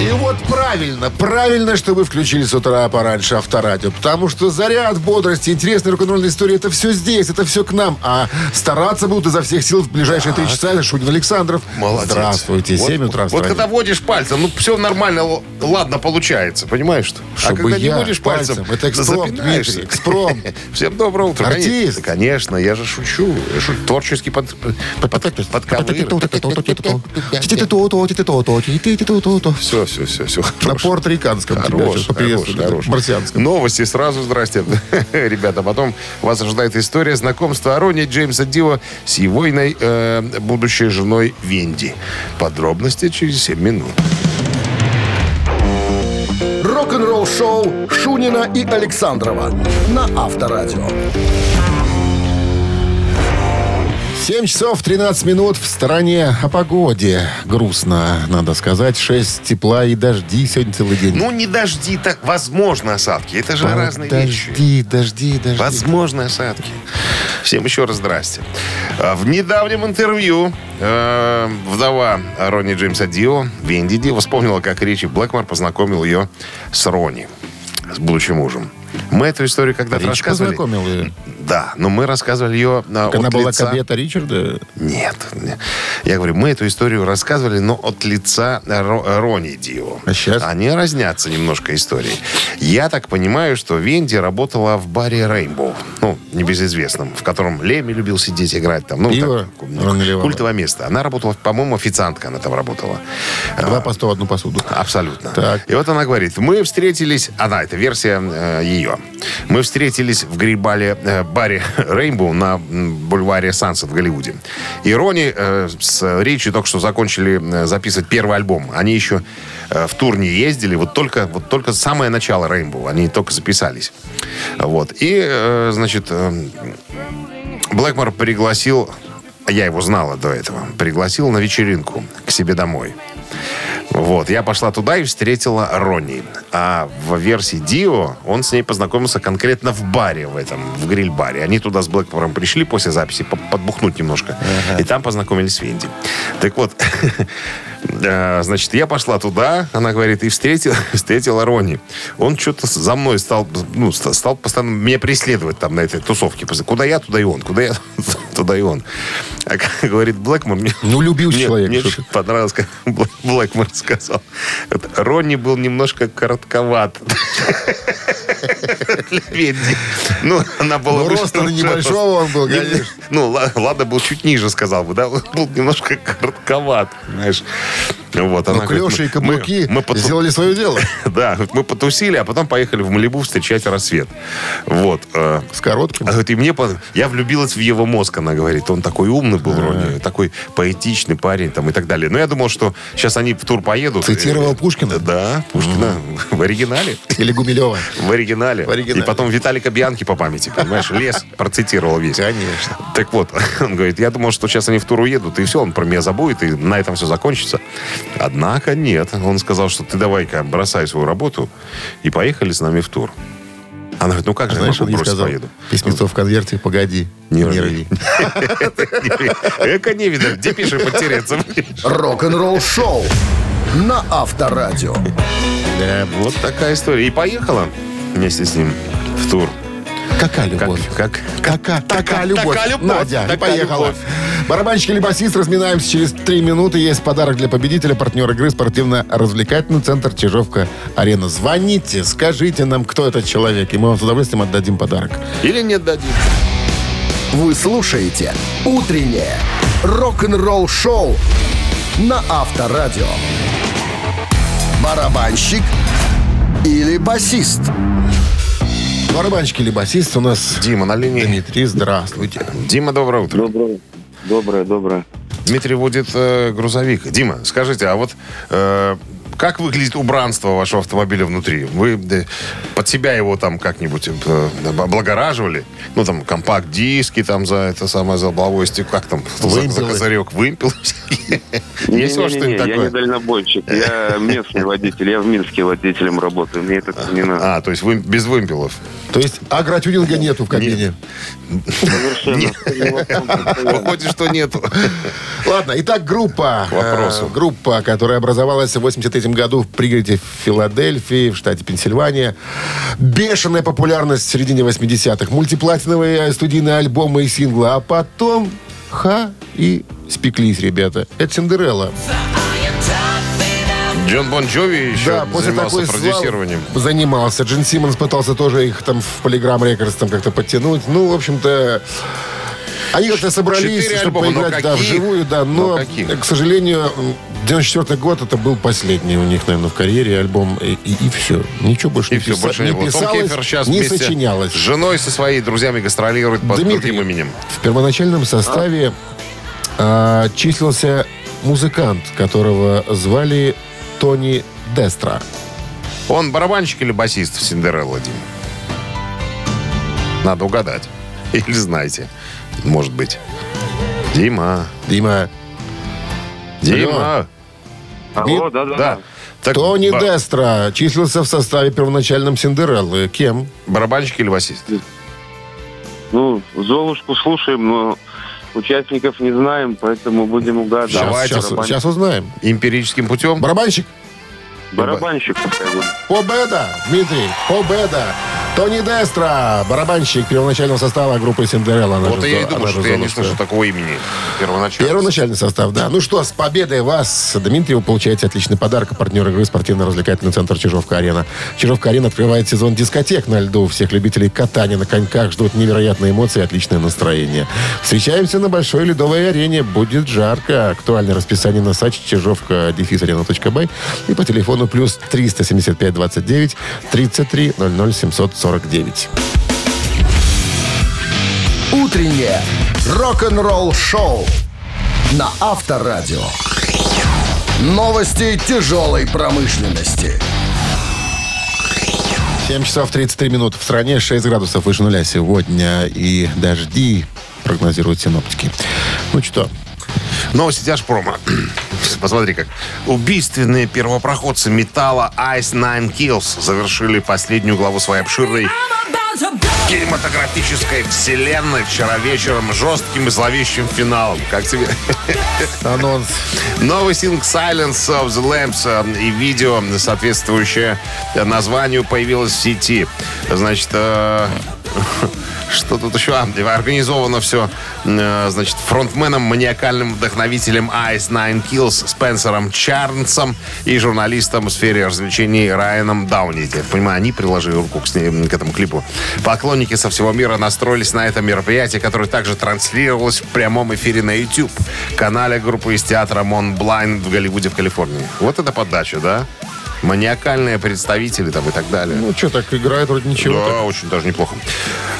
И вот правильно, правильно, что вы включили с утра пораньше авторадио. Потому что заряд, бодрости, интересная рок-н-ролльная история, это все здесь, это все к нам. А стараться будут изо всех сил в ближайшие три часа. Это Шунин Александров. Молодец. Здравствуйте, Вот- 7 утра в Вот когда водишь пальцем, ну все нормально, ладно получается, понимаешь что? а Чтобы когда я не водишь пальцем, пальцем, это запинаешься. Дмитрий. Всем доброе утро. Артист. Конечно, я же шучу. Творческий под, подковыр. Все, все, все, все. На порториканском тебя Хорош, поприветствуют, хорош, хорош. марсианском. Новости сразу, здрасте, ребята. Потом вас ожидает история знакомства Арони Джеймса Дио с его иной, э, будущей женой Венди. Подробности через 7 минут. Рок-н-ролл-шоу Шунина и Александрова на Авторадио. 7 часов 13 минут в стороне о погоде. Грустно, надо сказать. 6 тепла и дожди сегодня целый день. Ну, не дожди, так возможно осадки. Это же разные вещи. Дожди, дожди, дожди. Возможны осадки. Всем еще раз здрасте. А, В недавнем интервью э, вдова Ронни Джеймса Дио, Венди Дио, вспомнила, как Ричи Блэкмор познакомил ее с Ронни, с будущим мужем. Мы эту историю когда-то Рич рассказывали. познакомил ее. Да, но мы рассказывали ее на она была лица... кабета Ричарда. Нет. не. Я говорю, мы эту историю рассказывали, но от лица Ро- Рони Дио. А щас? Они разнятся немножко истории. Я так понимаю, что Венди работала в баре Рейнбоу. Ну, небезызвестном, в котором Леми любил сидеть играть там. Ну, Пиво так, наливал. культовое место. Она работала, по-моему, официантка она там работала. Два по 100 в одну посуду. Абсолютно. Так. И вот она говорит, мы встретились, она, это версия э, ее. Мы встретились в грибале, э, баре Рейнбоу на бульваре Сансет в Голливуде. И Рони э, с Ричи только что закончили э, записывать первый альбом. Они еще э, в тур не ездили, вот только, вот только самое начало Рейнбоу, они только записались. Вот. И, э, значит, э, Блэкмор пригласил, я его знала до этого, пригласил на вечеринку к себе домой. Вот, я пошла туда и встретила Ронни. А в версии Дио он с ней познакомился конкретно в баре в этом, в гриль-баре. Они туда с Блэкмором пришли после записи по- подбухнуть немножко. И там познакомились с Венди. Так вот, э, значит, я пошла туда, она говорит, и встретила, встретила Ронни. Он что-то за мной стал, ну, ст- стал постоянно меня преследовать там на этой тусовке. Куда я, туда и он. Куда я, туда и он. А как говорит Блэкмор, мне Ну, любил мне, человек. Мне очень понравилось, как Блэ- Блэкмор сказал. Ронни был немножко коротковат. Ну, она была Ну, роста небольшого он был, Не- конечно. Ну, ла- ладно, был чуть ниже, сказал бы, да? Он был немножко коротковат, знаешь. Вот, она Но клеши и мы- каблуки мы поту- сделали свое дело. Да, мы потусили, а потом поехали в Малибу встречать рассвет. Вот. э, С коротким. а говорит, и мне я влюбилась в его мозг, она говорит. Он такой умный был, Рони, такой поэтичный парень там и так далее. Но я думал, что сейчас они в тур поедут. Цитировал Э, Пушкина? Да, Пушкина. В оригинале. Или Гумилева. В оригинале. В оригинале. И потом Виталика Бьянки по памяти, понимаешь? Лес процитировал весь. Конечно. Так вот, он говорит, я думал, что сейчас они в тур уедут, и все, он про меня забудет, и на этом все закончится. Однако нет. Он сказал, что ты давай-ка бросай свою работу, и поехали с нами в тур. Она говорит, ну как же, Знаешь, я он могу бросить, сказал, поеду. письмецо в конверте, погоди, не, Не рви. Эко не видно, где пишешь потеряться. Рок-н-ролл-шоу на Авторадио. Да, вот такая история. И поехала вместе с ним в тур. Какая Как, любовь? как, Какая, такая любовь. такая любовь, Надя, и такая поехала. любовь. Барабанщик или басист, разминаемся через три минуты. Есть подарок для победителя, партнер игры, спортивно-развлекательный центр Чижовка-Арена. Звоните, скажите нам, кто этот человек, и мы вам с удовольствием отдадим подарок. Или не дадим. Вы слушаете «Утреннее рок-н-ролл-шоу» на Авторадио. Барабанщик или басист? Барабанщик или басист у нас Дима на линии. Дмитрий, здравствуйте. Дима, доброе утро. Доброе, доброе, доброе. Дмитрий водит э, грузовик. Дима, скажите, а вот э, как выглядит убранство вашего автомобиля внутри? Вы э, под себя его там как-нибудь э, облагораживали? Ну, там, компакт-диски там за это самое, за лобовое стекло, как там, за, за Вымпелы. козырек, вымпел. Есть у вас Не-не-не, что-нибудь Я не дальнобойщик, я местный водитель, я в Минске водителем работаю, мне это не надо. А, то есть вы без вымпелов. То есть агротюнинга нету в кабине. Совершенно. Выходит, что нету. Ладно, итак, группа. Вопросу. э, группа, которая образовалась в 83 году в пригороде Филадельфии, в штате Пенсильвания. Бешеная популярность в середине 80-х. Мультиплатиновые студийные альбомы и синглы. А потом ха и спеклись, ребята. Это Синдерелла. Джон Бон Джови еще Да, после занимался такой продюсированием. славы занимался. Джин Симмонс пытался тоже их там в Polygram Records там как-то подтянуть. Ну, в общем-то, они как-то собрались, Четыре чтобы альбома, поиграть да, вживую, да. Но Но, к сожалению, 94 год это был последний у них, наверное, в карьере альбом. И, и, все. Ничего больше И не, все, писа- больше не, не было. Том писалось, Кефер сейчас не сочинялось. с женой со своими друзьями гастролирует под Дмитрий, другим именем. в первоначальном составе а, числился музыкант, которого звали Тони Дестра. Он барабанщик или басист в Синдерелла, Дим? Надо угадать. Или знаете. Может быть. Дима. Дима, Дима. Алло, да-да-да. Да. Так, Тони ба- Дестра числился в составе первоначальном Синдереллы. Кем? Барабанщик или басист? Ну, Золушку слушаем, но участников не знаем, поэтому будем угадывать. Давайте. сейчас, Барабан- сейчас узнаем. Эмпирическим путем? Барабанщик? Барабанщик пускай будет. Победа, Дмитрий, победа. Тони Дестра, барабанщик первоначального состава группы Синдерелла. Вот же я и думаю, что я не слышу такого имени первоначально. Первоначальный состав, да. Ну что, с победой вас, Дмитрий, вы получаете отличный подарок. Партнер игры спортивно-развлекательный центр Чижовка-Арена. Чижовка-Арена открывает сезон дискотек на льду. Всех любителей катания на коньках ждут невероятные эмоции и отличное настроение. Встречаемся на Большой ледовой арене. Будет жарко. Актуальное расписание на сайте чижовка арена.бай и по телефону плюс 375 29 33 00 749. Утреннее рок-н-ролл-шоу на Авторадио. Новости тяжелой промышленности. 7 часов 33 минут. В стране 6 градусов выше нуля сегодня. И дожди прогнозируют синоптики. Ну что, Новости тяжпрома. Посмотри как. Убийственные первопроходцы металла Ice Nine Kills завершили последнюю главу своей обширной кинематографической вселенной вчера вечером жестким и зловещим финалом. Как тебе? анонс. Новый сингл Silence of the Lambs и видео, соответствующее названию, появилось в сети. Значит, э, что тут еще? А, организовано все, э, значит, фронтменом, маниакальным вдохновителем Ice Nine Kills Спенсером Чарнсом и журналистом в сфере развлечений Райаном Дауни. Я понимаю, они приложили руку к, к этому клипу. Поклонники со всего мира настроились на это мероприятие, которое также транслировалось в прямом эфире на YouTube. Канале группы из театра Монтальбан в Голливуде, в Калифорнии. Вот это подача, да? Маниакальные представители там и так далее. Ну что, так играет вроде ничего. Да, очень даже неплохо.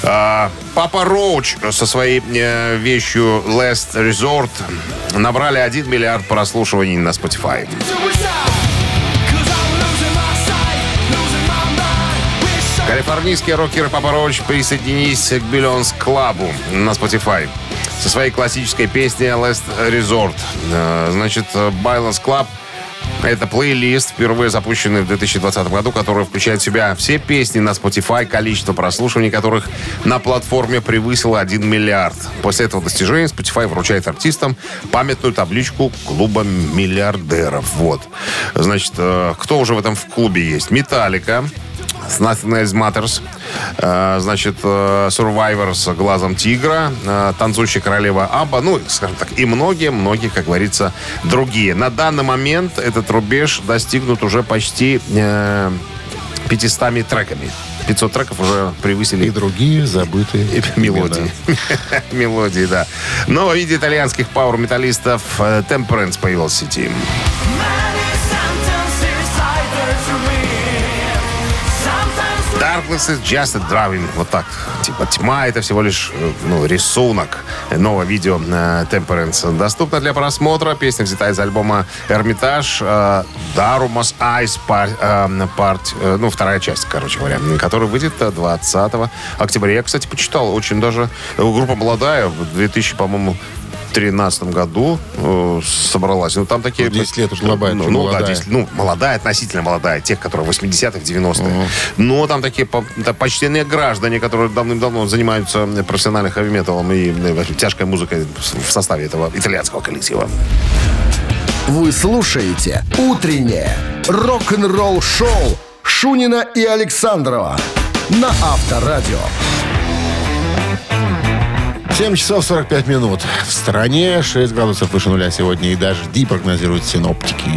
А, Папа Роуч со своей э, вещью Last Resort набрали 1 миллиард прослушиваний на Spotify. Калифорнийские рокеры Папа Роуч присоединились к Биллионс Клабу на Spotify со своей классической песней Last Resort. Э, Значит, Байланс Club это плейлист, впервые запущенный в 2020 году, который включает в себя все песни на Spotify, количество прослушиваний которых на платформе превысило 1 миллиард. После этого достижения Spotify вручает артистам памятную табличку клуба миллиардеров. Вот. Значит, э, кто уже в этом в клубе есть? Металлика, Nothing Else Matters. Э, Значит, э, Survivor с глазом тигра, э, танцующая королева Абба, ну, скажем так, и многие-многие, как говорится, другие. На данный момент этот рубеж достигнут уже почти э, 500 треками. 500 треков уже превысили И другие забытые мелодии. Мелодии, да. Новое виде итальянских пауэр-металлистов Temperance появилось в сети. Darkness is just a drawing. Вот так. Типа тьма это всего лишь э, ну, рисунок. Новое видео э, Temperance доступно для просмотра. Песня взята из альбома Эрмитаж э, Darumas Eyes Part, ну, вторая часть, короче говоря, который выйдет э, 20 октября. Я, кстати, почитал. Очень даже группа молодая. В 2000, по-моему, тринадцатом году э, собралась. Ну, там такие... 10 лет уж Лобаева, ну, уже ну, да, молодая. 10 ну, молодая, относительно молодая, тех, которые в 80-х, 90-х. Но там такие да, почтенные граждане, которые давным-давно занимаются профессиональным хэви-металом и э, тяжкой музыкой в составе этого итальянского коллектива. Вы слушаете «Утреннее рок-н-ролл-шоу» Шунина и Александрова на Авторадио. 7 часов 45 минут. В стране 6 градусов выше нуля сегодня и дожди прогнозируют синоптики.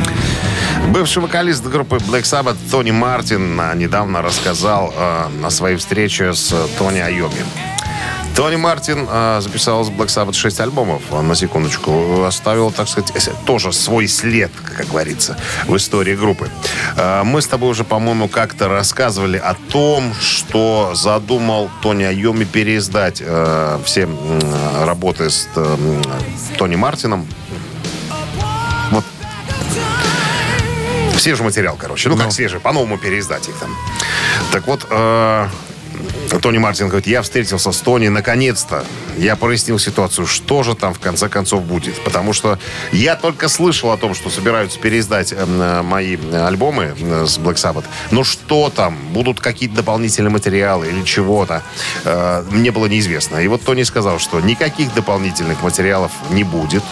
Бывший вокалист группы Black Sabbath Тони Мартин а, недавно рассказал э, на своей встрече с Тони Айоми. Тони Мартин э, записал с Black Sabbath 6 альбомов, он, на секундочку, оставил, так сказать, э, тоже свой след, как говорится, в истории группы. Э, мы с тобой уже, по-моему, как-то рассказывали о том, что задумал Тони Айоми переиздать э, все м, работы с э, Тони Мартином. Вот Свежий материал, короче. Ну, как свежий, по-новому переиздать их там. Так вот, э, Тони Мартин говорит, я встретился с Тони наконец-то. Я прояснил ситуацию, что же там в конце концов будет. Потому что я только слышал о том, что собираются переиздать э, мои альбомы э, с Black Sabbath. Но что там? Будут какие-то дополнительные материалы или чего-то? Э, мне было неизвестно. И вот Тони сказал, что никаких дополнительных материалов не будет.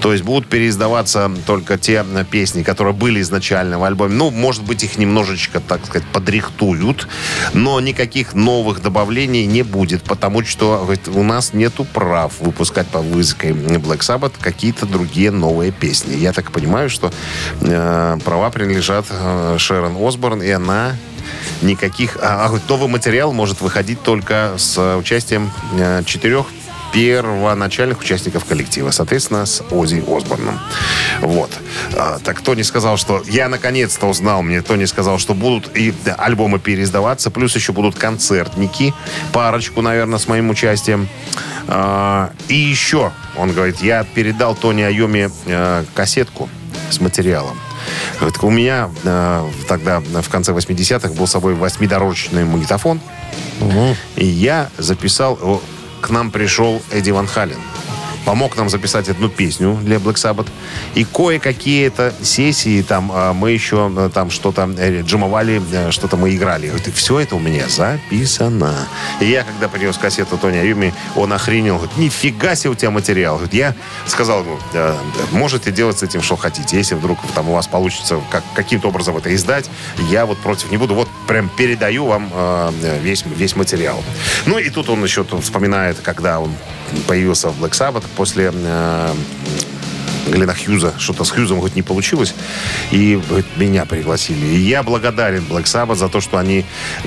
То есть будут переиздаваться только те песни, которые были изначально в альбоме. Ну, может быть, их немножечко, так сказать, подрихтуют, но никаких новых добавлений не будет, потому что говорит, у нас нету прав выпускать по вызову Black Sabbath какие-то другие новые песни. Я так понимаю, что э, права принадлежат э, Шерон Осборн, и она никаких... А, а, новый материал может выходить только с участием э, четырех первоначальных участников коллектива, соответственно, с Ози Осборном. Вот. А, так Тони сказал, что я наконец-то узнал, мне Тони сказал, что будут и альбомы переиздаваться, плюс еще будут концертники, парочку, наверное, с моим участием. А, и еще, он говорит, я передал Тони Айоми э, кассетку с материалом. Говорит, у меня э, тогда в конце 80-х был с собой восьмидорожечный магнитофон. И я записал... К нам пришел Эдди Ван Хален. Помог нам записать одну песню для Black Sabbath. И кое-какие это сессии, там а, мы еще э, там что-то э, джимовали, э, что-то мы играли. Говорит, все это у меня записано. И я, когда принес кассету Тони Аюми, он охренел. Говорит, нифига себе у тебя материал. Говорит, я сказал ему, «Э, можете делать с этим что хотите. Если вдруг там у вас получится как, каким-то образом это издать, я вот против не буду. Вот прям передаю вам э, весь, весь материал. Ну и тут он еще вспоминает, когда он появился в Black Sabbath после э, Глена Хьюза. Что-то с Хьюзом хоть не получилось. И говорит, меня пригласили. И я благодарен Black Sabbath за то, что они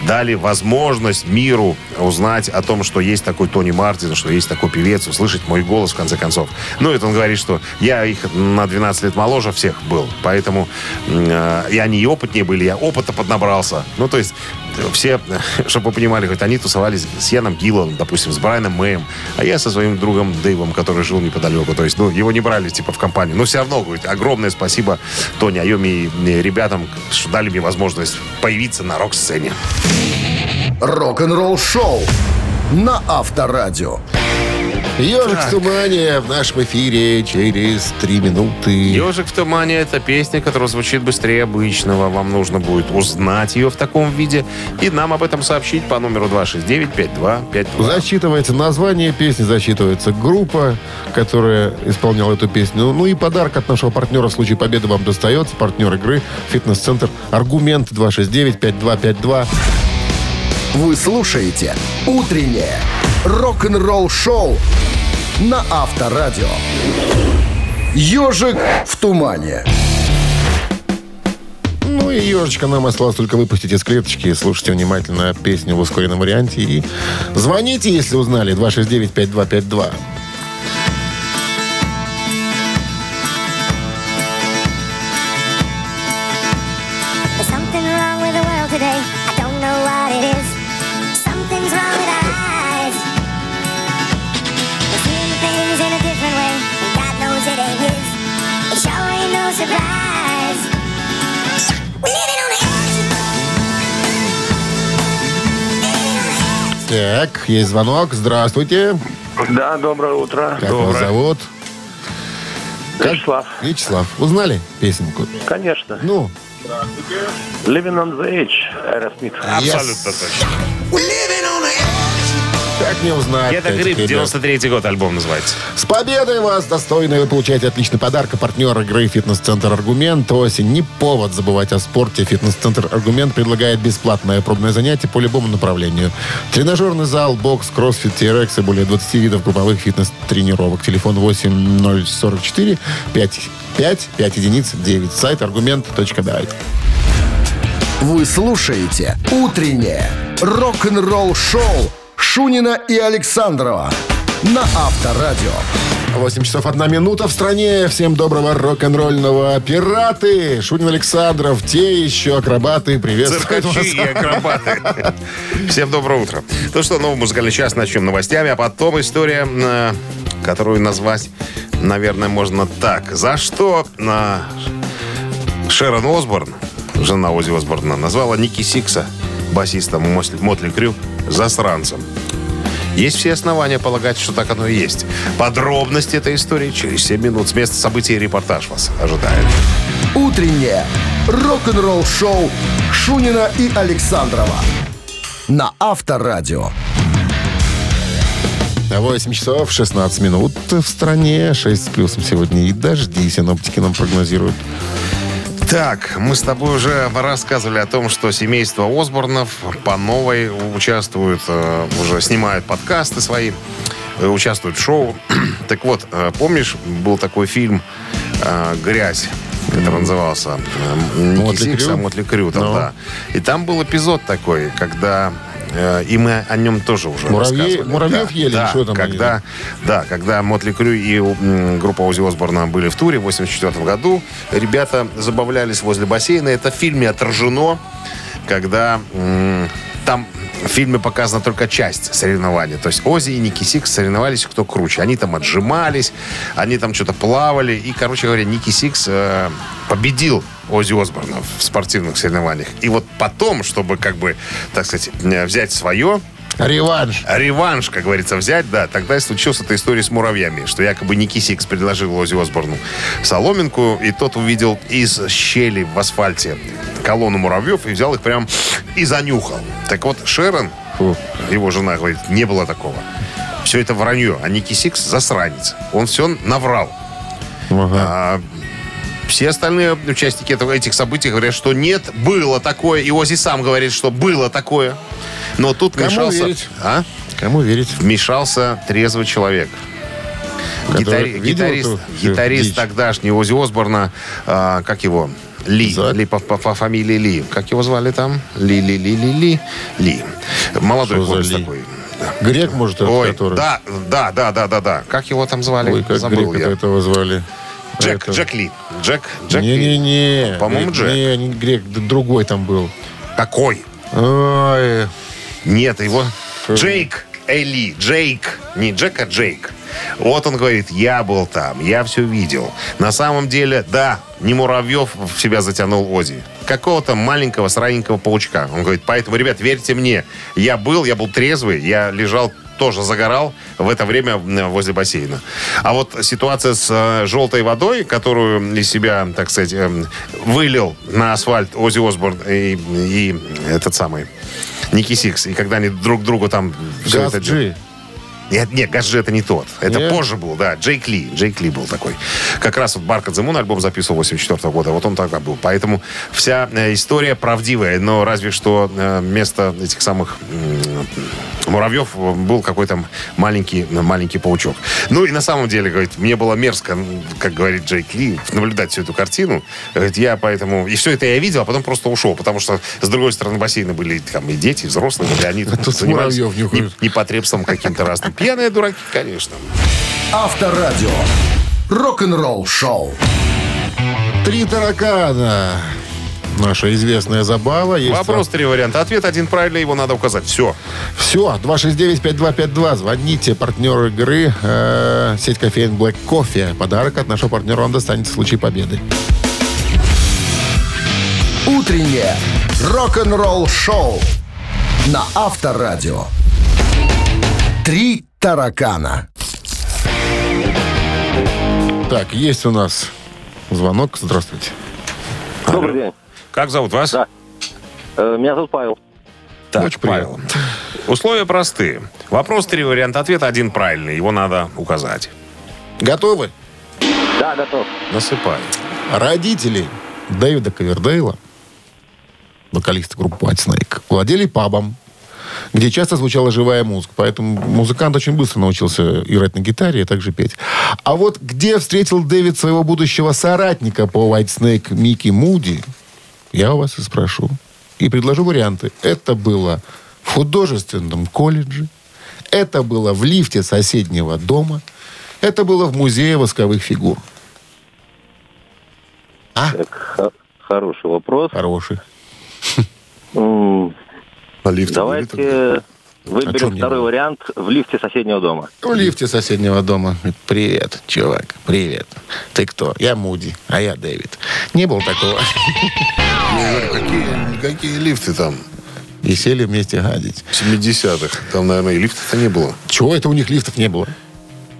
дали возможность миру узнать о том, что есть такой Тони Мартин, что есть такой певец, услышать мой голос, в конце концов. Ну, это он говорит, что я их на 12 лет моложе всех был. Поэтому э, и они и опытнее были, я опыта поднабрался. Ну, то есть все, чтобы вы понимали, хоть они тусовались с Яном Гиллом, допустим, с Брайаном Мэем, а я со своим другом Дэйвом, который жил неподалеку. То есть, ну, его не брали, типа, в компанию. Но все равно, говорит, огромное спасибо Тони Айоми и ребятам, что дали мне возможность появиться на рок-сцене. Рок-н-ролл-шоу на Авторадио. Ежик в тумане в нашем эфире через три минуты. «Ежик в тумане» — это песня, которая звучит быстрее обычного. Вам нужно будет узнать ее в таком виде и нам об этом сообщить по номеру 269-5252. Засчитывается название песни, засчитывается группа, которая исполняла эту песню. Ну и подарок от нашего партнера в случае победы вам достается. Партнер игры «Фитнес-центр Аргумент» 269-5252. Вы слушаете «Утреннее рок-н-ролл-шоу» на Авторадио. «Ежик в тумане». Ну и ежечка нам осталось только выпустить из клеточки. Слушайте внимательно песню в ускоренном варианте. И звоните, если узнали. 269-5252. Так, есть звонок. Здравствуйте. Да, доброе утро. Как вас зовут? Вячеслав, Вячеслав, узнали песенку? конечно. Ну, Living on the Edge, Aerosmith. Абсолютно точно. Как не узнать? Это Get a Grip, ребят? 93-й год альбом называется. С победой вас, достойные вы получаете отличный подарок. А партнер игры «Фитнес-центр Аргумент». Осень. Не повод забывать о спорте. «Фитнес-центр Аргумент» предлагает бесплатное пробное занятие по любому направлению. Тренажерный зал, бокс, кроссфит, TRX и более 20 видов групповых фитнес-тренировок. Телефон 8044 5 5 5 единиц 9. Сайт аргумент.бай. Вы слушаете «Утреннее рок-н-ролл-шоу» Шунина и Александрова на Авторадио. 8 часов 1 минута в стране. Всем доброго рок-н-ролльного. Пираты, Шунин Александров, те еще акробаты. Приветствую вас. Циркачи и акробаты. Всем доброго утра. Ну что, новый музыкальный час начнем новостями, а потом история, э, которую назвать, наверное, можно так. За что э, Шерон Осборн, жена Ози Осборна, назвала Ники Сикса, басиста Мосли- Мотли Крю, засранцем. Есть все основания полагать, что так оно и есть. Подробности этой истории через 7 минут. С места событий репортаж вас ожидает. «Утреннее рок-н-ролл-шоу» Шунина и Александрова на Авторадио. 8 часов 16 минут в стране. 6 с плюсом сегодня. И дожди синоптики нам прогнозируют. Так, мы с тобой уже рассказывали о том, что семейство Осборнов по новой участвуют, э, уже снимают подкасты свои, э, участвуют в шоу. так вот, э, помнишь, был такой фильм «Грязь», который назывался э, Ники Mötley Сикс, Crüe? а Mötley Crüe там, Ну. да. И там был эпизод такой, когда и мы о нем тоже уже Муравьи- рассказывали. муравьев Да, ели, да, что там они? когда, да, когда Mötley Crüe и группа Ози Осборна были в туре в 84 году, ребята забавлялись возле бассейна. Это в фильме отражено, когда там в фильме показана только часть соревнования. То есть Ози и Ники Сикс соревновались, кто круче. Они там отжимались, они там что-то плавали. И, короче говоря, Ники Сикс э, победил Ози Осборна в спортивных соревнованиях. И вот потом, чтобы, как бы, так сказать, э, взять свое, Реванш. реванш, как говорится, взять, да, тогда и случилась эта история с муравьями, что якобы Ники Сикс предложил Ози Осборну соломинку, и тот увидел из щели в асфальте колонну муравьев и взял их прям и занюхал. Так вот, Шерон, Фу. его жена, говорит, не было такого. Все это вранье, а Ники Сикс засранец. Он все наврал. Ага. А все остальные участники этого, этих событий говорят, что нет, было такое. И Ози сам говорит, что было такое. Но тут Кому вмешался... верить? А? Кому верить? Вмешался трезвый человек. Гитари- гитарист гитарист дичь? тогдашний Ози Осборна, а, как его? Ли, За- Ли по, по- по фамилии Ли. Как его звали там? Ли, Ли, Ли, Ли, Ли. Ли. Молодой Что такой. Грек, может, Ой, который? да, да, да, да, да, да. Как его там звали? Ой, как Забыл грека я. этого звали. Джек, Это- Джек Ли. Джек, Джек. Не-не-не. По-моему, Джек. Не, не грек, другой там был. Какой? Ой, Нет, его Джейк Эли, Джейк, не Джек, а Джейк. Вот он говорит, я был там, я все видел. На самом деле, да, не Муравьев в себя затянул Ози. Какого-то маленького сраненького паучка. Он говорит, поэтому, ребят, верьте мне, я был, я был трезвый, я лежал тоже загорал в это время возле бассейна. А вот ситуация с э, желтой водой, которую из себя, так сказать, эм, вылил на асфальт Ози Осборн и, и этот самый Ники Сикс, и когда они друг другу там Гас Джи. Нет, нет, Гас Джи это не тот. Это Нет? позже был, да. Джейк Ли. Джейк Ли был такой. Как раз вот Bark at the Moon альбом записывал 84 года. Вот он тогда был. Поэтому вся э, история правдивая. Но разве что э, вместо этих самых муравьев э, был какой-то маленький, маленький паучок. Ну и на самом деле, говорит, мне было мерзко, как говорит Джейк Ли, наблюдать всю эту картину. Говорит, я поэтому... И все это я видел, а потом просто ушел. Потому что с другой стороны бассейна были там и дети, и взрослые. И они тут занимались непотребством каким-то разным. Пьяные дураки, конечно. Авторадио. Рок-н-ролл шоу. Три таракана. Наша известная забава. Есть Вопрос, три варианта. Ответ один правильный, его надо указать. Все. Все, 269-5252. Звоните. Партнер игры э, сеть кофеин Black Coffee. Подарок от нашего партнера вам достанется в случае победы. Утреннее рок-н-ролл шоу на Авторадио. Три таракана. Так, есть у нас звонок. Здравствуйте. Добрый день. Как зовут вас? Да. Э, Меня зовут Павел. Так, Очень Павел. Условия простые. Вопрос, три варианта ответа, один правильный. Его надо указать. Готовы? Да, готов. Насыпай. Родители Дэвида Ковердейла, вокалиста группы White Snake, владели пабом, где часто звучала живая музыка. Поэтому музыкант очень быстро научился играть на гитаре и также петь. А вот где встретил Дэвид своего будущего соратника по White Snake Микки Муди, я у вас и спрошу. И предложу варианты. Это было в художественном колледже, это было в лифте соседнего дома, это было в музее восковых фигур. А? Так, хо- хороший вопрос. Хороший. А были Давайте? А выберем не второй вариант в лифте соседнего дома. В лифте соседнего дома. Привет, чувак, привет. Ты кто? Я Муди, а я Дэвид. Не было такого. Я говорю, какие, какие лифты там? И сели вместе гадить. В 70-х. Там, наверное, и лифтов-то не было. Чего это у них лифтов не было?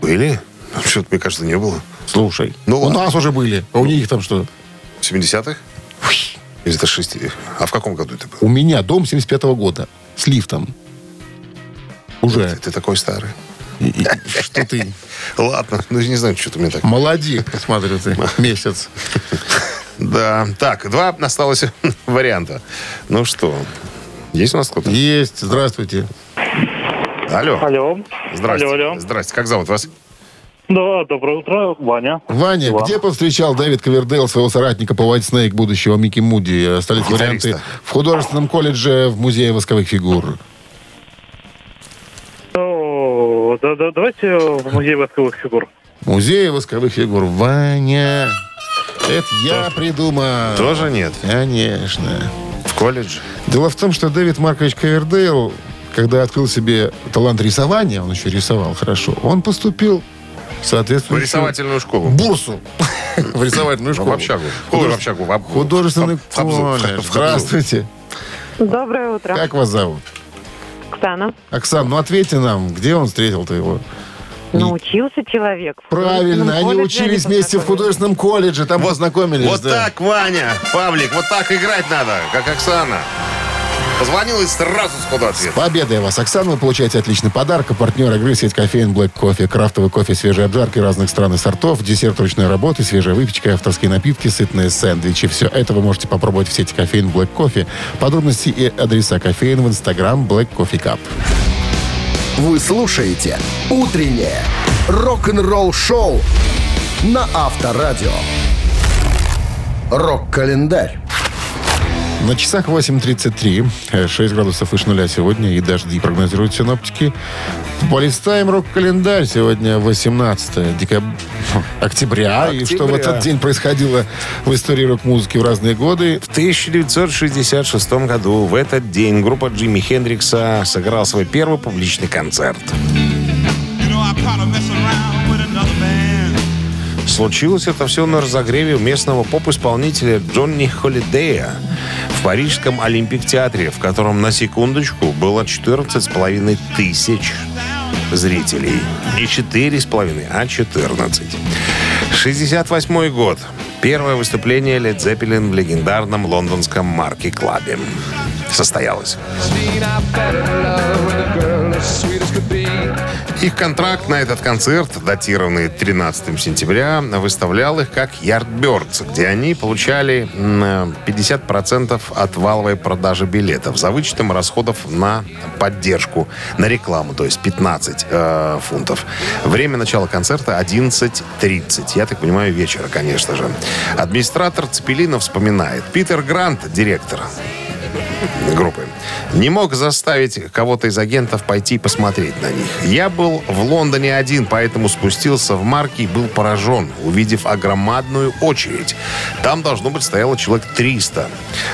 Были? Ну, Что-то, мне кажется, не было. Слушай, Ну у ладно. нас уже были, а у них там что? В 70-х? Или это 6 А в каком году это было? У меня дом 75 года с лифтом. Уже. Ты, ты такой старый. Что ты? Ладно, ну не знаю, что-то мне так. Молодик, смотрю ты, месяц. Да, так, два осталось варианта. Ну что, есть у нас кто-то? Есть, здравствуйте. Алло. Алло. Здрасте. Алло, алло. Здрасте, как зовут вас? Да, доброе утро, Ваня. Ваня, Иван. где повстречал Дэвид Ковердейл своего соратника по White Snake, будущего Микки Муди? Остались Гитариста. варианты в художественном колледже в музее восковых фигур. О, да, да, давайте в музей восковых фигур. Музей восковых фигур. Ваня. Это я придумал. Тоже нет. Конечно. В колледже? Дело в том, что Дэвид Маркович Ковердейл, когда открыл себе талант рисования, он еще рисовал хорошо, он поступил в В рисовательную школу. бурсу. В рисовательную В школу. в общагу. в Художественный колледж. Здравствуйте. Доброе утро. Как вас зовут? Оксана. Оксан, ну ответьте нам, где он встретил-то его? Научился человек. в Правильно, они учились вместе в художественном колледже, там познакомились. Вот да. так, Ваня, Павлик, вот так играть надо, как Оксана. Позвонил и сразу сходу ответ. Победой вас, Оксана, вы получаете отличный подарок. А партнер игры сеть кофеин Black Кофе. Крафтовый кофе, свежие обжарки разных стран и сортов, десерт ручной работы, свежая выпечка, авторские напитки, сытные сэндвичи. Все это вы можете попробовать в сети кофеин Black Кофе. Подробности и адреса кофеин в инстаграм Black Coffee Cup. Вы слушаете «Утреннее рок-н-ролл-шоу» на Авторадио. Рок-календарь. На часах 8.33, 6 градусов выше нуля сегодня и дожди прогнозируют синоптики. Полистаем рок-календарь. Сегодня 18 декабря, октября. И что в Октября. этот день происходило в истории рок-музыки в разные годы. В 1966 году в этот день группа Джимми Хендрикса сыграла свой первый публичный концерт. Случилось это все на разогреве местного поп-исполнителя Джонни Холидея в парижском Олимпик-театре, в котором на секундочку было 14,5 тысяч зрителей. Не 4,5, а 14. 68 год. Первое выступление Led Zeppelin в легендарном лондонском Марки-клабе состоялось. Их контракт на этот концерт, датированный 13 сентября, выставлял их как Yardbirds, где они получали м, 50% от валовой продажи билетов за вычетом расходов на поддержку, на рекламу, то есть 15 э, фунтов. Время начала концерта 11.30. Я так понимаю, вечера, конечно же. Администратор Цепелина вспоминает. Питер Грант, директор, группы. Не мог заставить кого-то из агентов пойти посмотреть на них. Я был в Лондоне один, поэтому спустился в марки и был поражен, увидев огромадную очередь. Там, должно быть, стояло человек 300.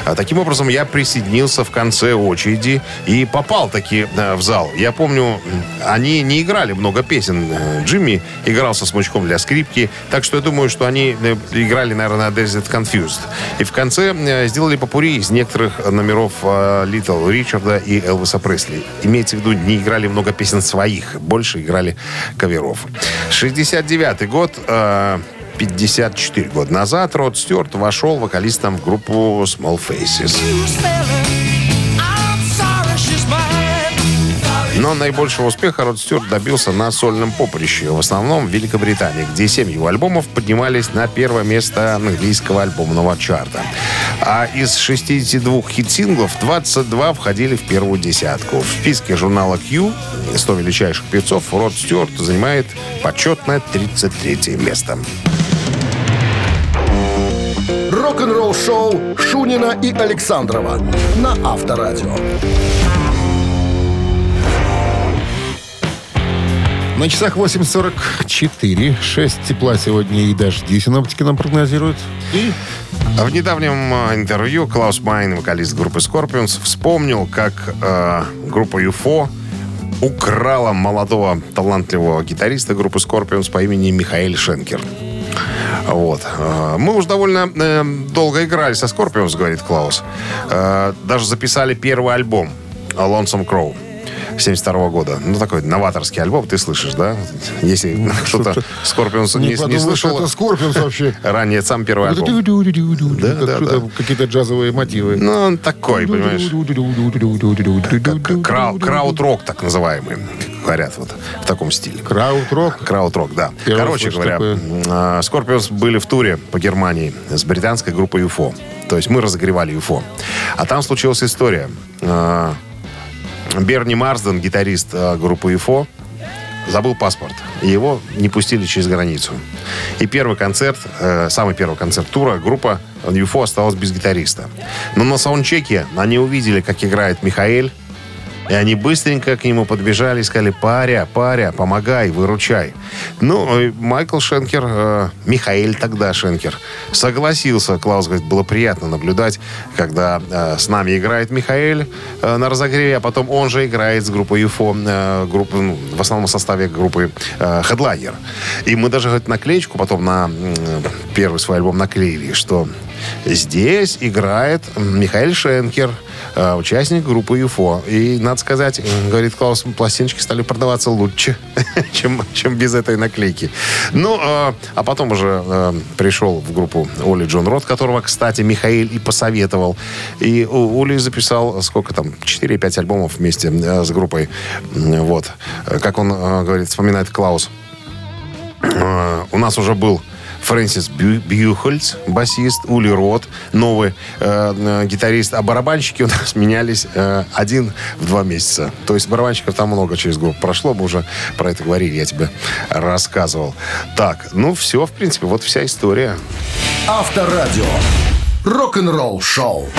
А таким образом, я присоединился в конце очереди и попал таки э, в зал. Я помню, они не играли много песен. Э, Джимми играл со смычком для скрипки, так что я думаю, что они э, играли, наверное, на Desert Confused. И в конце сделали попури из некоторых номеров э, Литл Ричарда и Элвиса Пресли. Имеется в виду, не играли много песен своих, больше играли каверов. 69-й год. э, 54 года назад Род Стюарт вошел вокалистом в группу Small Faces. Но наибольшего успеха Род Стюарт добился на сольном поприще, в основном в Великобритании, где семь его альбомов поднимались на первое место английского альбомного чарта. А из 62 хит-синглов 22 входили в первую десятку. В списке журнала Q 100 величайших певцов Род Стюарт занимает почетное 33 место. Рок-н-ролл шоу Шунина и Александрова на Авторадио. На часах 8.44. 6 тепла сегодня и дожди синоптики нам прогнозируют. И А В недавнем э, интервью Клаус Майн, вокалист группы Scorpions, вспомнил, как э, группа UFO украла молодого талантливого гитариста группы Scorpions по имени Михаил Шенкер. Вот. Мы уж довольно э, долго играли со Scorpions, говорит Клаус. Э, Даже записали первый альбом Lonesome Crow. 72 года. Ну, такой новаторский альбом, ты слышишь, да? Если кто-то Scorpions не, не слышал, это Скорпионс вообще. ранее сам первый альбом. Да, да, да. Какие-то джазовые мотивы. Ну, он такой, понимаешь, крау- краут-рок, так называемый, говорят, вот в таком стиле. Краут-рок. Краут-рок, да. Первый Короче говоря, такое. а, были в туре по Германии с британской группой UFO. То есть мы разогревали UFO. А там случилась история. Берни Марсден, гитарист а, группы UFO, забыл паспорт. И его не пустили через границу. И первый концерт, э, самый первый концерт тура, группа UFO осталась без гитариста. Но на саундчеке они увидели, как играет Михаэль. И они быстренько к нему подбежали и сказали, паря, паря, помогай, выручай. Ну, Майкл Шенкер, э, Михаэль тогда Шенкер, согласился. Клаус говорит, было приятно наблюдать, когда э, с нами играет Михаэль э, на разогреве, а потом он же играет с группой UFO, э, группы, ну, в основном составе группы э. И мы даже говорит, наклеечку потом на м, первый свой альбом наклеили, что здесь играет Михаил Шенкер, э, участник группы UFO. И, надо сказать, говорит Клаус, пластиночки стали продаваться лучше, чем, чем без этой наклейки. Ну, э, а потом уже э, пришел в группу Оли Джон Рот, которого, кстати, Михаил и посоветовал. И Ули записал, сколько там, 4-5 альбомов вместе э, с группой. Вот. Э, Как он э, говорит, вспоминает Клаус. Э, у нас уже был Фрэнсис Бью- Бьюхольц, басист, Ули Рот, новый э, э, гитарист, а барабанщики у нас менялись э, один в два месяца. То есть барабанщиков там много через год прошло, мы уже про это говорили, я тебе рассказывал. Так, ну все, в принципе, вот вся история. Авторадио. Рок-н-ролл шоу.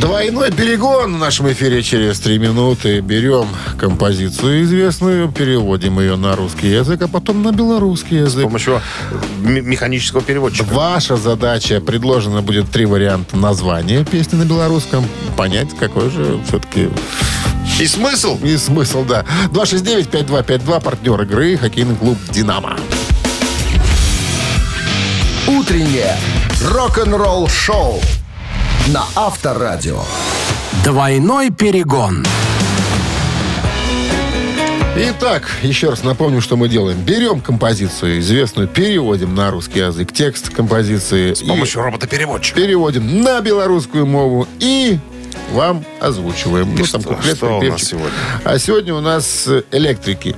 Двойной перегон в нашем эфире через три минуты. Берем композицию известную, переводим ее на русский язык, а потом на белорусский С язык. помощью м- механического переводчика. Ваша задача, предложено будет три варианта названия песни на белорусском. Понять, какой же все-таки И смысл? и смысл, да. 269-5252, партнер игры, хоккейный клуб «Динамо». Утреннее рок-н-ролл шоу на Авторадио. Двойной перегон. Итак, еще раз напомню, что мы делаем. Берем композицию известную, переводим на русский язык текст композиции. С помощью робота-переводчика. переводим на белорусскую мову и вам озвучиваем. Ну, что- куплет, что у нас сегодня? А сегодня у нас электрики.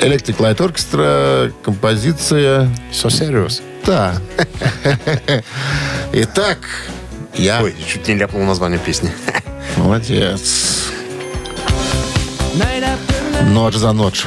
Electric Light Orchestra, композиция... So serious. Да. Итак, я... Ой, чуть не ляпнул название песни. Молодец. Ноч за ночь.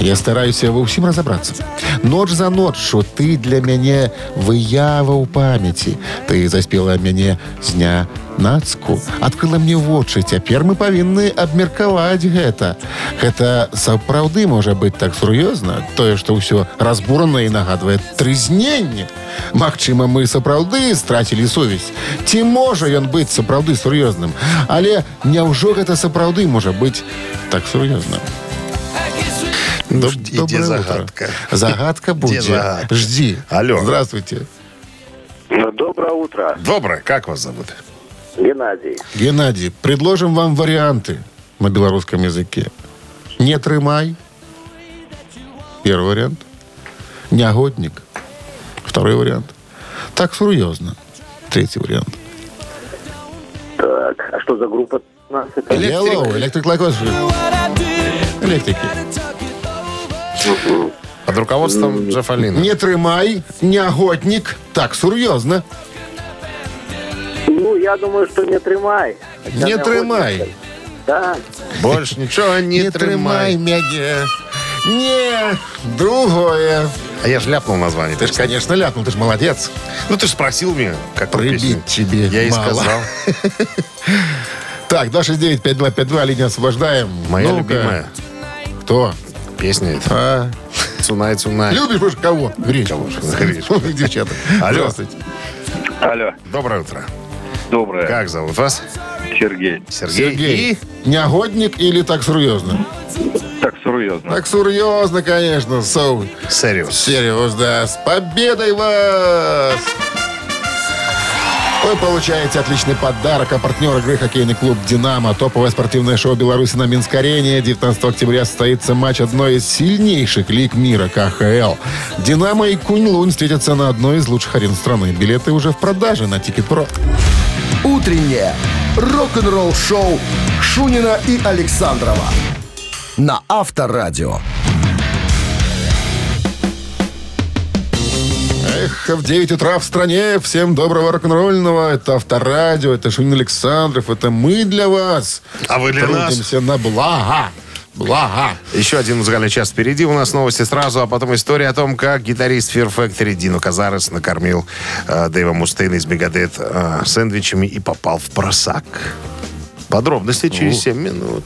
Я стараюся ва ўсім разобраться. Ноч за ноччу ты для мяне выява ў памяці. Ты заспела мяне з дня нацку. Адкрыла мне вочы. Цяпер мы павінны абмеркаваць гэта. Гэта сапраўды можа быць так сур'ёзна. Тое, што ўсё разбурана і нагадвае трызненне. Магчыма, мы сапраўды страцілі сувязь. Ці можа ён быць сапраўды сур'ёзным? Але няўжо гэта сапраўды можа быць так сур'ёзна? Доб- Жди, доброе где утро. загадка? Загадка будет. загадка? Жди. Алло. Здравствуйте. Доброе утро, Доброе, как вас зовут? Геннадий. Геннадий, предложим вам варианты на белорусском языке. Не трымай. Первый вариант. Негодник. Второй вариант. Так серьезно. Третий вариант. Так, а что за группа? Это? Hello, Electric Light Orchestra. Под руководством Джеффа Лина. Не тримай, негодник. Так серьезно. Ну, я думаю, что не тримай. Хотя Не охотник. тримай. Да. Больше ничего не, Не тримай. тримай мяге. Не, другое. А я же ляпнул название. Ты ж, конечно, ляпнул, ты ж молодец. Ну, ты же спросил меня, как Прибить тебе Я и мало. сказал. Так, 269-5252, линию освобождаем. Моя Ну-ка. любимая Кто? Песня это. А, Цунай, Цунай. любишь больше кого? Гречку. Кого же? Гречку. Девчата. Алло. Здравствуйте. Алло, Доброе утро. доброе. Как зовут вас? Сергей. Сергей. Сергей. Негодник или так серьезно? Так, серьезно. Так серьезно, конечно. So, И Serious. серьезно. С победой вас! Вы получаете отличный подарок. А партнер игры хоккейный клуб «Динамо». Топовое спортивное шоу Беларуси на Минск-арене. 19 октября состоится матч одной из сильнейших лиг мира КХЛ. «Динамо» и «Кунь-Лунь» встретятся на одной из лучших арен страны. Билеты уже в продаже на Тикет.Про. Утреннее рок-н-ролл-шоу Шунина и Александрова на Авторадио. Эх, в 9 утра в стране. Всем доброго рок-н-ролльного. Это Авторадио, это Шунин Александров. Это мы для вас. А вы для нас. Трудимся на благо. Благо. Еще один музыкальный час впереди. У нас новости сразу, а потом история о том, как гитарист Fear Factory Дино Казарес накормил э, Дэйва Мустейна из Мегадет э, сэндвичами и попал в просак. Подробности через 7 минут.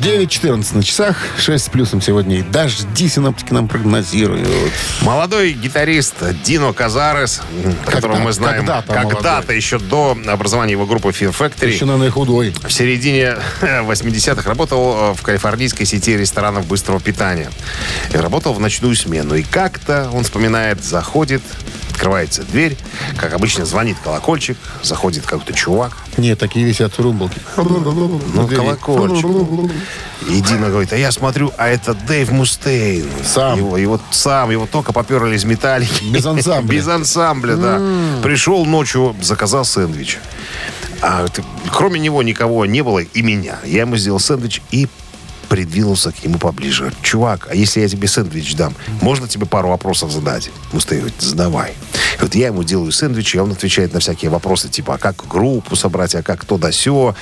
9.14 на часах, 6 с плюсом сегодня. И дожди синоптики нам прогнозируют. Молодой гитарист Дино Казарес, которого Когда- мы знаем когда-то молодой. еще до образования его группы Fear Factory. Еще, наверное, худой. В середине 80-х работал э, в калифорнийской сети ресторанов быстрого питания. И работал в ночную смену. И как-то, он вспоминает, заходит, открывается дверь, как обычно звонит колокольчик, заходит какой-то чувак, Нет, такие висят румбалки. ну, колокольчик. И Дина говорит, а я смотрю, а это Дэйв Мустейн. Сам. Его, его сам, его только поперли из металлики. Без ансамбля. Без ансамбля, да. Пришел ночью, заказал сэндвич. А кроме него никого не было и меня. Я ему сделал сэндвич и придвинулся к нему поближе. Чувак, а если я тебе сэндвич дам, можно тебе пару вопросов задать? Мустей говорит, задавай. И вот я ему делаю сэндвич, и он отвечает на всякие вопросы, типа, а как группу собрать, а как то да сё.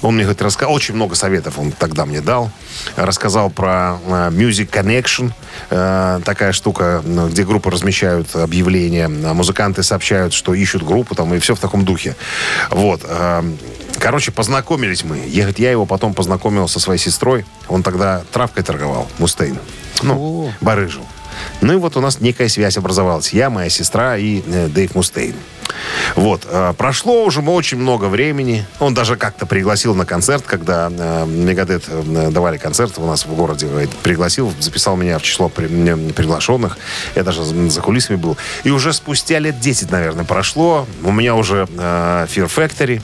Он мне говорит, раска... очень много советов он тогда мне дал. Рассказал про э, Music Connection, э, такая штука, ну, где группы размещают объявления, а музыканты сообщают, что ищут группу, там, и все в таком духе. Вот. Короче, познакомились мы. Я, я его потом познакомил со своей сестрой. Он тогда травкой торговал, Мустейн. Ну, барыжил. Ну и вот у нас некая связь образовалась. Я, моя сестра и э, Дэйв Мустейн. Вот. э, прошло уже очень много времени. Он даже как-то пригласил на концерт, когда э, Мегадет э, давали концерт у нас в городе. говорит, пригласил, записал меня в число при- м, приглашенных. Я даже за за кулисами был. И уже спустя лет 10, наверное, прошло. У меня уже э, Fear Factory.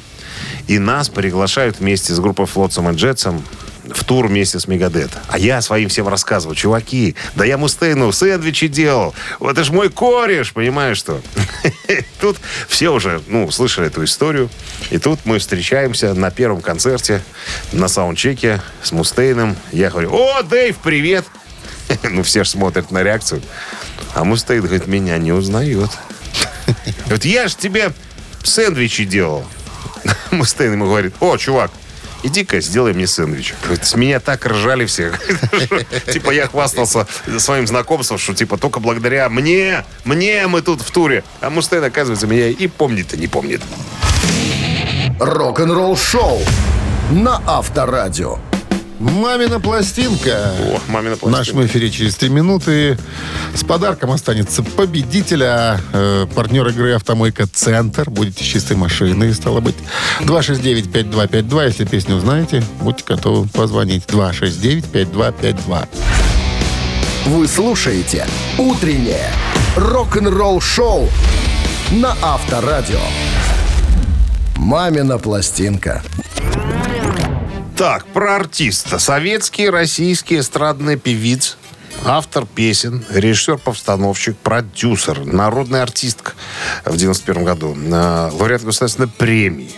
И нас приглашают вместе с группой Флотсом и Джетсом в тур вместе с Мегадет. А я своим всем рассказываю, чуваки, да я Мустейну сэндвичи делал. Вот это ж мой кореш, понимаешь что? Тут все уже, ну, слышали эту историю. И тут мы встречаемся на первом концерте на саундчеке с Мустейном. Я говорю, о, Дэйв, привет! Ну, все же смотрят на реакцию. А Мустейн говорит, меня не узнает. Говорит, я же тебе сэндвичи делал. Мустейн ему говорит, о, чувак, иди-ка, сделай мне сэндвич. С меня так ржали все. Типа я хвастался своим знакомством, что типа только благодаря мне, мне мы тут в туре. А Мустейн, оказывается, меня и помнит-то не помнит. Рок-н-ролл-шоу на Авторадио. Мамина пластинка. О, мамина В нашем эфире через три минуты. С подарком останется победителя, э, партнер игры «Автомойка Центр». Будете с чистой машиной, стало быть. 269-5252. Если песню узнаете, будьте готовы позвонить. 269-5252. Вы слушаете «Утреннее рок-н-ролл-шоу» на Авторадио. «Мамина пластинка». Так, про артиста. Советский, российский эстрадный певец, автор песен, режиссер-постановщик, продюсер, народная артистка в 91 году, э, лауреат государственной премии.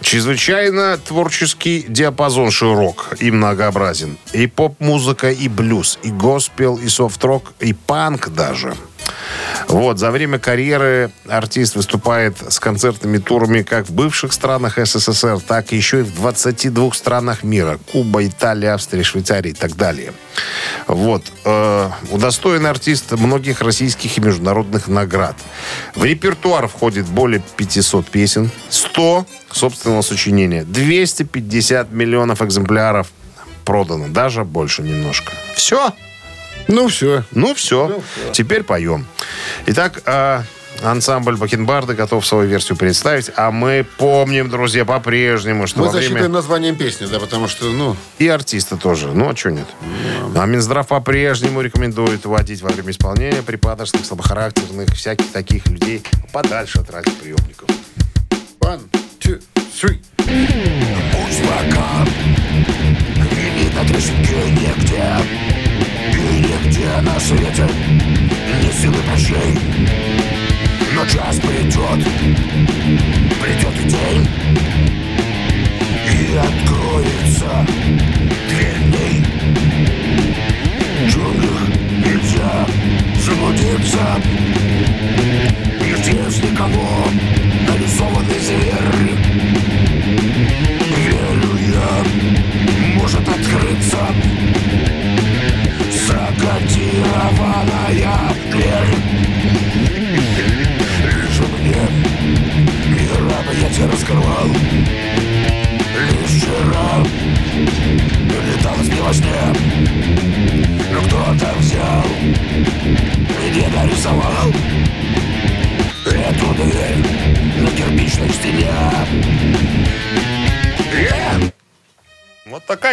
Чрезвычайно творческий диапазон широк и многообразен. И поп-музыка, и блюз, и госпел, и софт-рок, и панк даже. Вот, за время карьеры артист выступает с концертными турами как в бывших странах СССР, так еще и в 22 странах мира. Куба, Италия, Австрия, Швейцария и так далее. Вот. Э, удостоен артист многих российских и международных наград. В репертуар входит более 500 песен, 100 собственного сочинения, 250 миллионов экземпляров продано, даже больше немножко. Все. Ну, все. Ну, все. Теперь поем. Итак, а, ансамбль Бакенбарды готов свою версию представить. А мы помним, друзья, по-прежнему, что Мы во время... засчитаем названием песни, да, потому что, ну... И артиста тоже. Ну, а что нет? А Минздрав по-прежнему рекомендует вводить во время исполнения припадочных, слабохарактерных, всяких таких людей подальше от радиоприемников.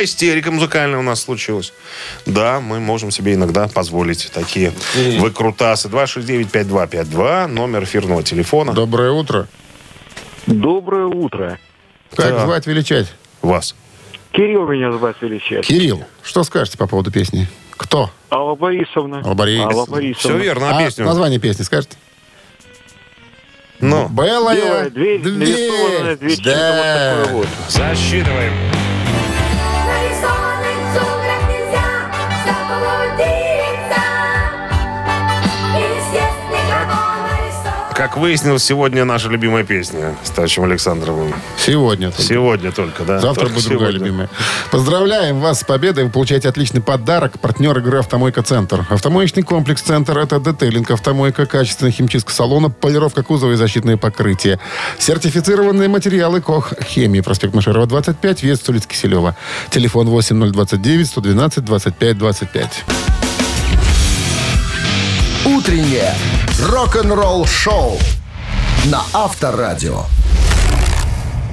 Такая истерика музыкальная у нас случилась. Да, мы можем себе иногда позволить такие выкрутасы. 269-5252, номер эфирного телефона. Доброе утро. Доброе утро. Как Так. звать, величать? Вас. Кирилл меня звать величать. Кирилл, что скажете по поводу песни? Кто? Алла Борисовна. Алла Борисовна. Алла Все Борисовна. верно, а А песню? название песни скажете? Ну, Белая Белая дверь, нарисованная дверь, Да. вот такое вот. засчитываем. Как выяснилось, сегодня наша любимая песня с Тачем Александровым. Сегодня. только. Сегодня только, да. Завтра Только будет другая сегодня. любимая. Поздравляем вас с победой. Вы получаете отличный подарок. Партнер игры «Автомойка Центр». Автомоечный комплекс «Центр» — это детейлинг, автомойка, качественная химчистка салона, полировка кузова и защитные покрытия. Сертифицированные материалы КОХ «Хемии». Проспект Машерова, 25, вес улица Киселева. Телефон 8029 112 25 25. Утреннее рок-н-ролл-шоу на Авторадио.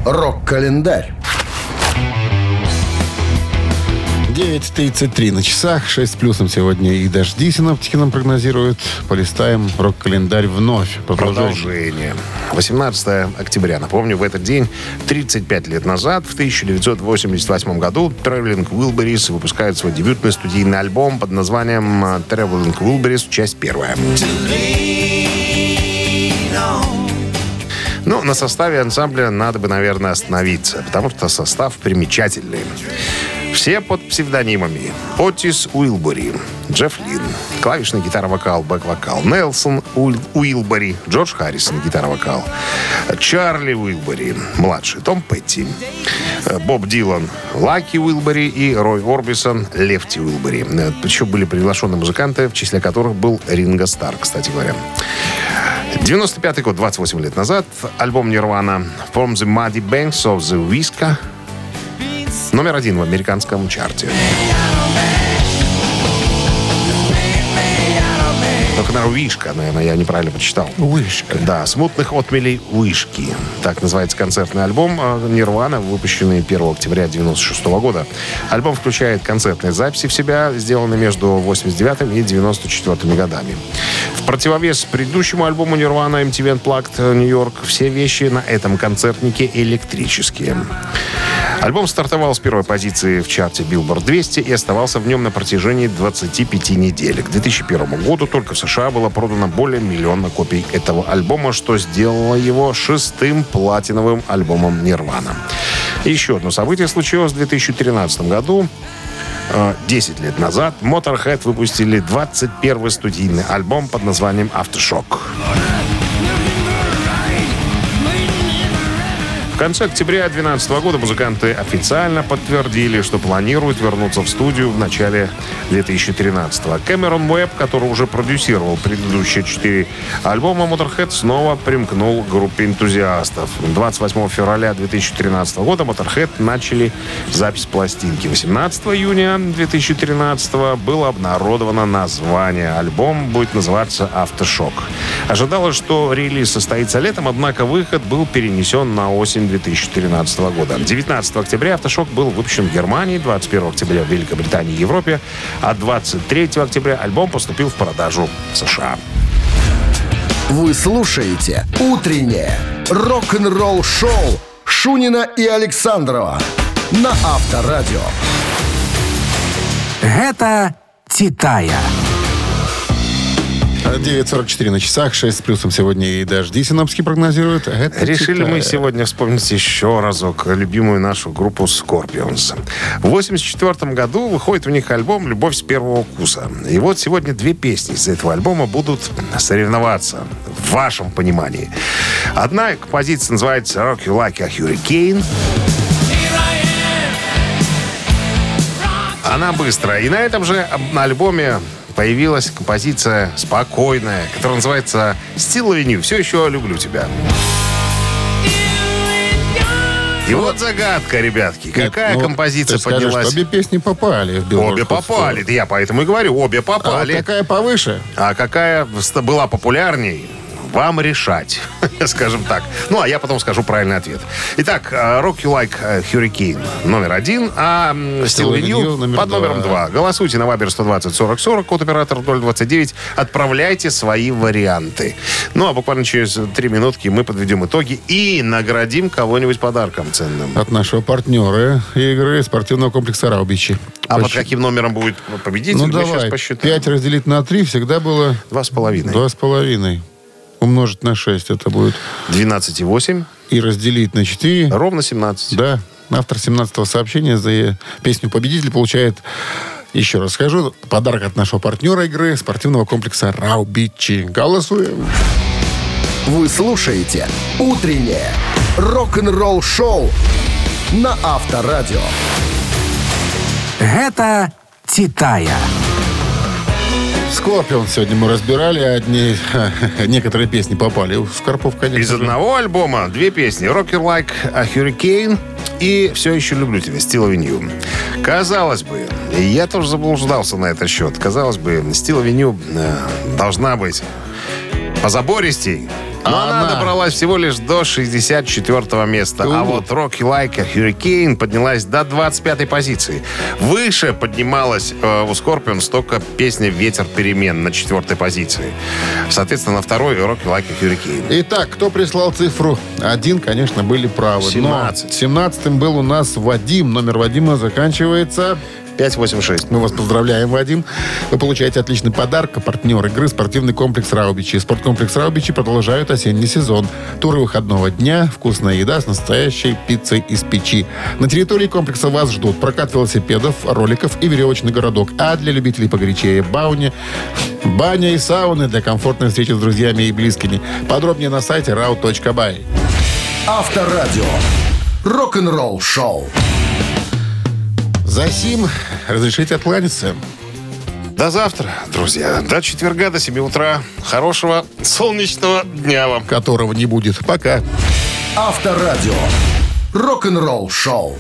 Рок-календарь. 9.33 на часах, 6 с плюсом сегодня и дожди синоптики нам прогнозируют. Полистаем рок-календарь вновь. Продолжаем. Продолжение. 18 октября. Напомню, в этот день, 35 лет назад, в 1988 году, Traveling Wilburys выпускают свой дебютный студийный альбом под названием э, Traveling Wilburys, часть первая. Ну, на составе ансамбля надо бы, наверное, остановиться, потому что состав примечательный. Все под псевдонимами. Отис Уилбери, Джефф Лин, клавишный гитара-вокал, бэк-вокал, Нелсон Уил- Уилбери, Джордж Харрисон, гитара-вокал, Чарли Уилбери, младший, Том Петти, э, Боб Дилан, Лаки Уилбери и Рой Орбисон, Лефти Уилбери. Э, Еще были приглашены музыканты, в числе которых был Ринго Стар, кстати говоря. 95 год, 28 лет назад, альбом Нирвана From the Muddy Banks of the Whiska номер один в американском чарте. Наверное, вишка, наверное, я неправильно почитал. Вышка. Да, «Смутных отмелей вышки». Так называется концертный альбом э, «Нирвана», выпущенный 1 октября 1996 года. Альбом включает концертные записи в себя, сделанные между 89 и 94 годами. В противовес предыдущему альбому «Нирвана» MTV Unplugged Нью-Йорк все вещи на этом концертнике электрические. Альбом стартовал с первой позиции в чарте Billboard 200 и оставался в нем на протяжении 25 недель. К 2001 году только в США было продано более миллиона копий этого альбома, что сделало его шестым платиновым альбомом Нирвана. Еще одно событие случилось в 2013 году. Э, 10 лет назад Motorhead выпустили 21 студийный альбом под названием «Aftershock». В конце октября 2012 года музыканты официально подтвердили, что планируют вернуться в студию в начале 2013 -го. Кэмерон Уэбб, который уже продюсировал предыдущие четыре альбома Motorhead, снова примкнул к группе энтузиастов. 28 февраля 2013 года Motorhead начали запись пластинки. 18 июня 2013 было обнародовано название. Альбом будет называться «Автошок». Ожидалось, что релиз состоится летом, однако выход был перенесен на осень 2013 года. 19 октября «Автошок» был выпущен в Германии, 21 октября в Великобритании и Европе, а 23 октября альбом поступил в продажу в США. Вы слушаете «Утреннее рок-н-ролл-шоу» Шунина и Александрова на Авторадио. Гэта «Титая». 9.44 на часах, 6 с плюсом сегодня и дожди синоптики прогнозируют. Это Решили мы Титая. сегодня вспомнить еще разок любимую нашу группу Scorpions. В 1984 году выходит у них альбом «Любовь с первого вкуса». И вот сегодня две песни из этого альбома будут соревноваться в вашем понимании. Одна композиция называется «Rock You Like a Hurricane». Она быстрая. И на этом же альбоме появилась композиция спокойная, которая называется «Still Loving You». Все еще люблю тебя. И вот загадка, ребятки. Какая ну, композиция ты скажешь, поднялась? Обе песни попали в Billboard Обе попали. 100. Да Я поэтому и говорю, обе А вот попали. какая повыше? А какая была популярней, вам решать, скажем так. Ну, а я потом скажу правильный ответ. Итак, э, Rock You Like э, Hurricane номер один, а Still With под номером два. Голосуйте на Вабер 120 40 40, код оператора 029. Отправляйте свои варианты. Ну, а буквально через три минутки мы подведем итоги и наградим кого-нибудь подарком ценным. От нашего партнера игры спортивного комплекса «Раубичи». А под каким номером будет победитель? Ну, давай. Пять разделить на три всегда было... 2,5. 2,5. Умножить на 6 это будет. 12,8. И разделить на 4. Ровно 17. Да. Автор 17-го сообщения за песню «Победитель» получает, еще раз скажу, подарок от нашего партнера игры спортивного комплекса Раубичи. Голосуем. Вы слушаете «Утреннее рок-н-ролл-шоу» на Авторадио. Гэта «Титая». Скорпион сегодня мы разбирали, одни, некоторые песни попали. В Скорпов, конечно Из одного альбома две песни. Rock You Like a Hurricane и «Все еще люблю тебя» Loving You. Казалось бы, я тоже заблуждался на этот счет. Казалось бы, Loving You э, должна быть позабористей. Но А она она? добралась всего лишь до 64 места. А вот Rock You Like a Hurricane поднялась до 25 позиции. Выше поднималась э, у Scorpions только песня «Ветер перемен» на четвертой позиции. Соответственно, на второй Rock You Like a Hurricane. Итак, кто прислал цифру? Один, конечно, были правы. 17. 17 был у нас Вадим. Номер Вадима заканчивается... 586. Мы вас поздравляем, Вадим. Вы получаете отличный подарок. А Партнер игры спортивный комплекс Раубичи. Спорткомплекс Раубичи продолжают осенний сезон. Туры выходного дня, вкусная еда с настоящей пиццей из печи. На территории комплекса вас ждут прокат велосипедов, роликов и веревочный городок. А для любителей погорячее бауни, баня и сауны для комфортной встречи с друзьями и близкими. Подробнее на сайте rau.by. Авторадио. Рок-н-ролл-шоу. За сим разрешите откланяться. До завтра, друзья. До четверга, до 7 утра. Хорошего солнечного дня вам. Которого не будет. Пока. Авторадио. Рок-н-ролл-шоу.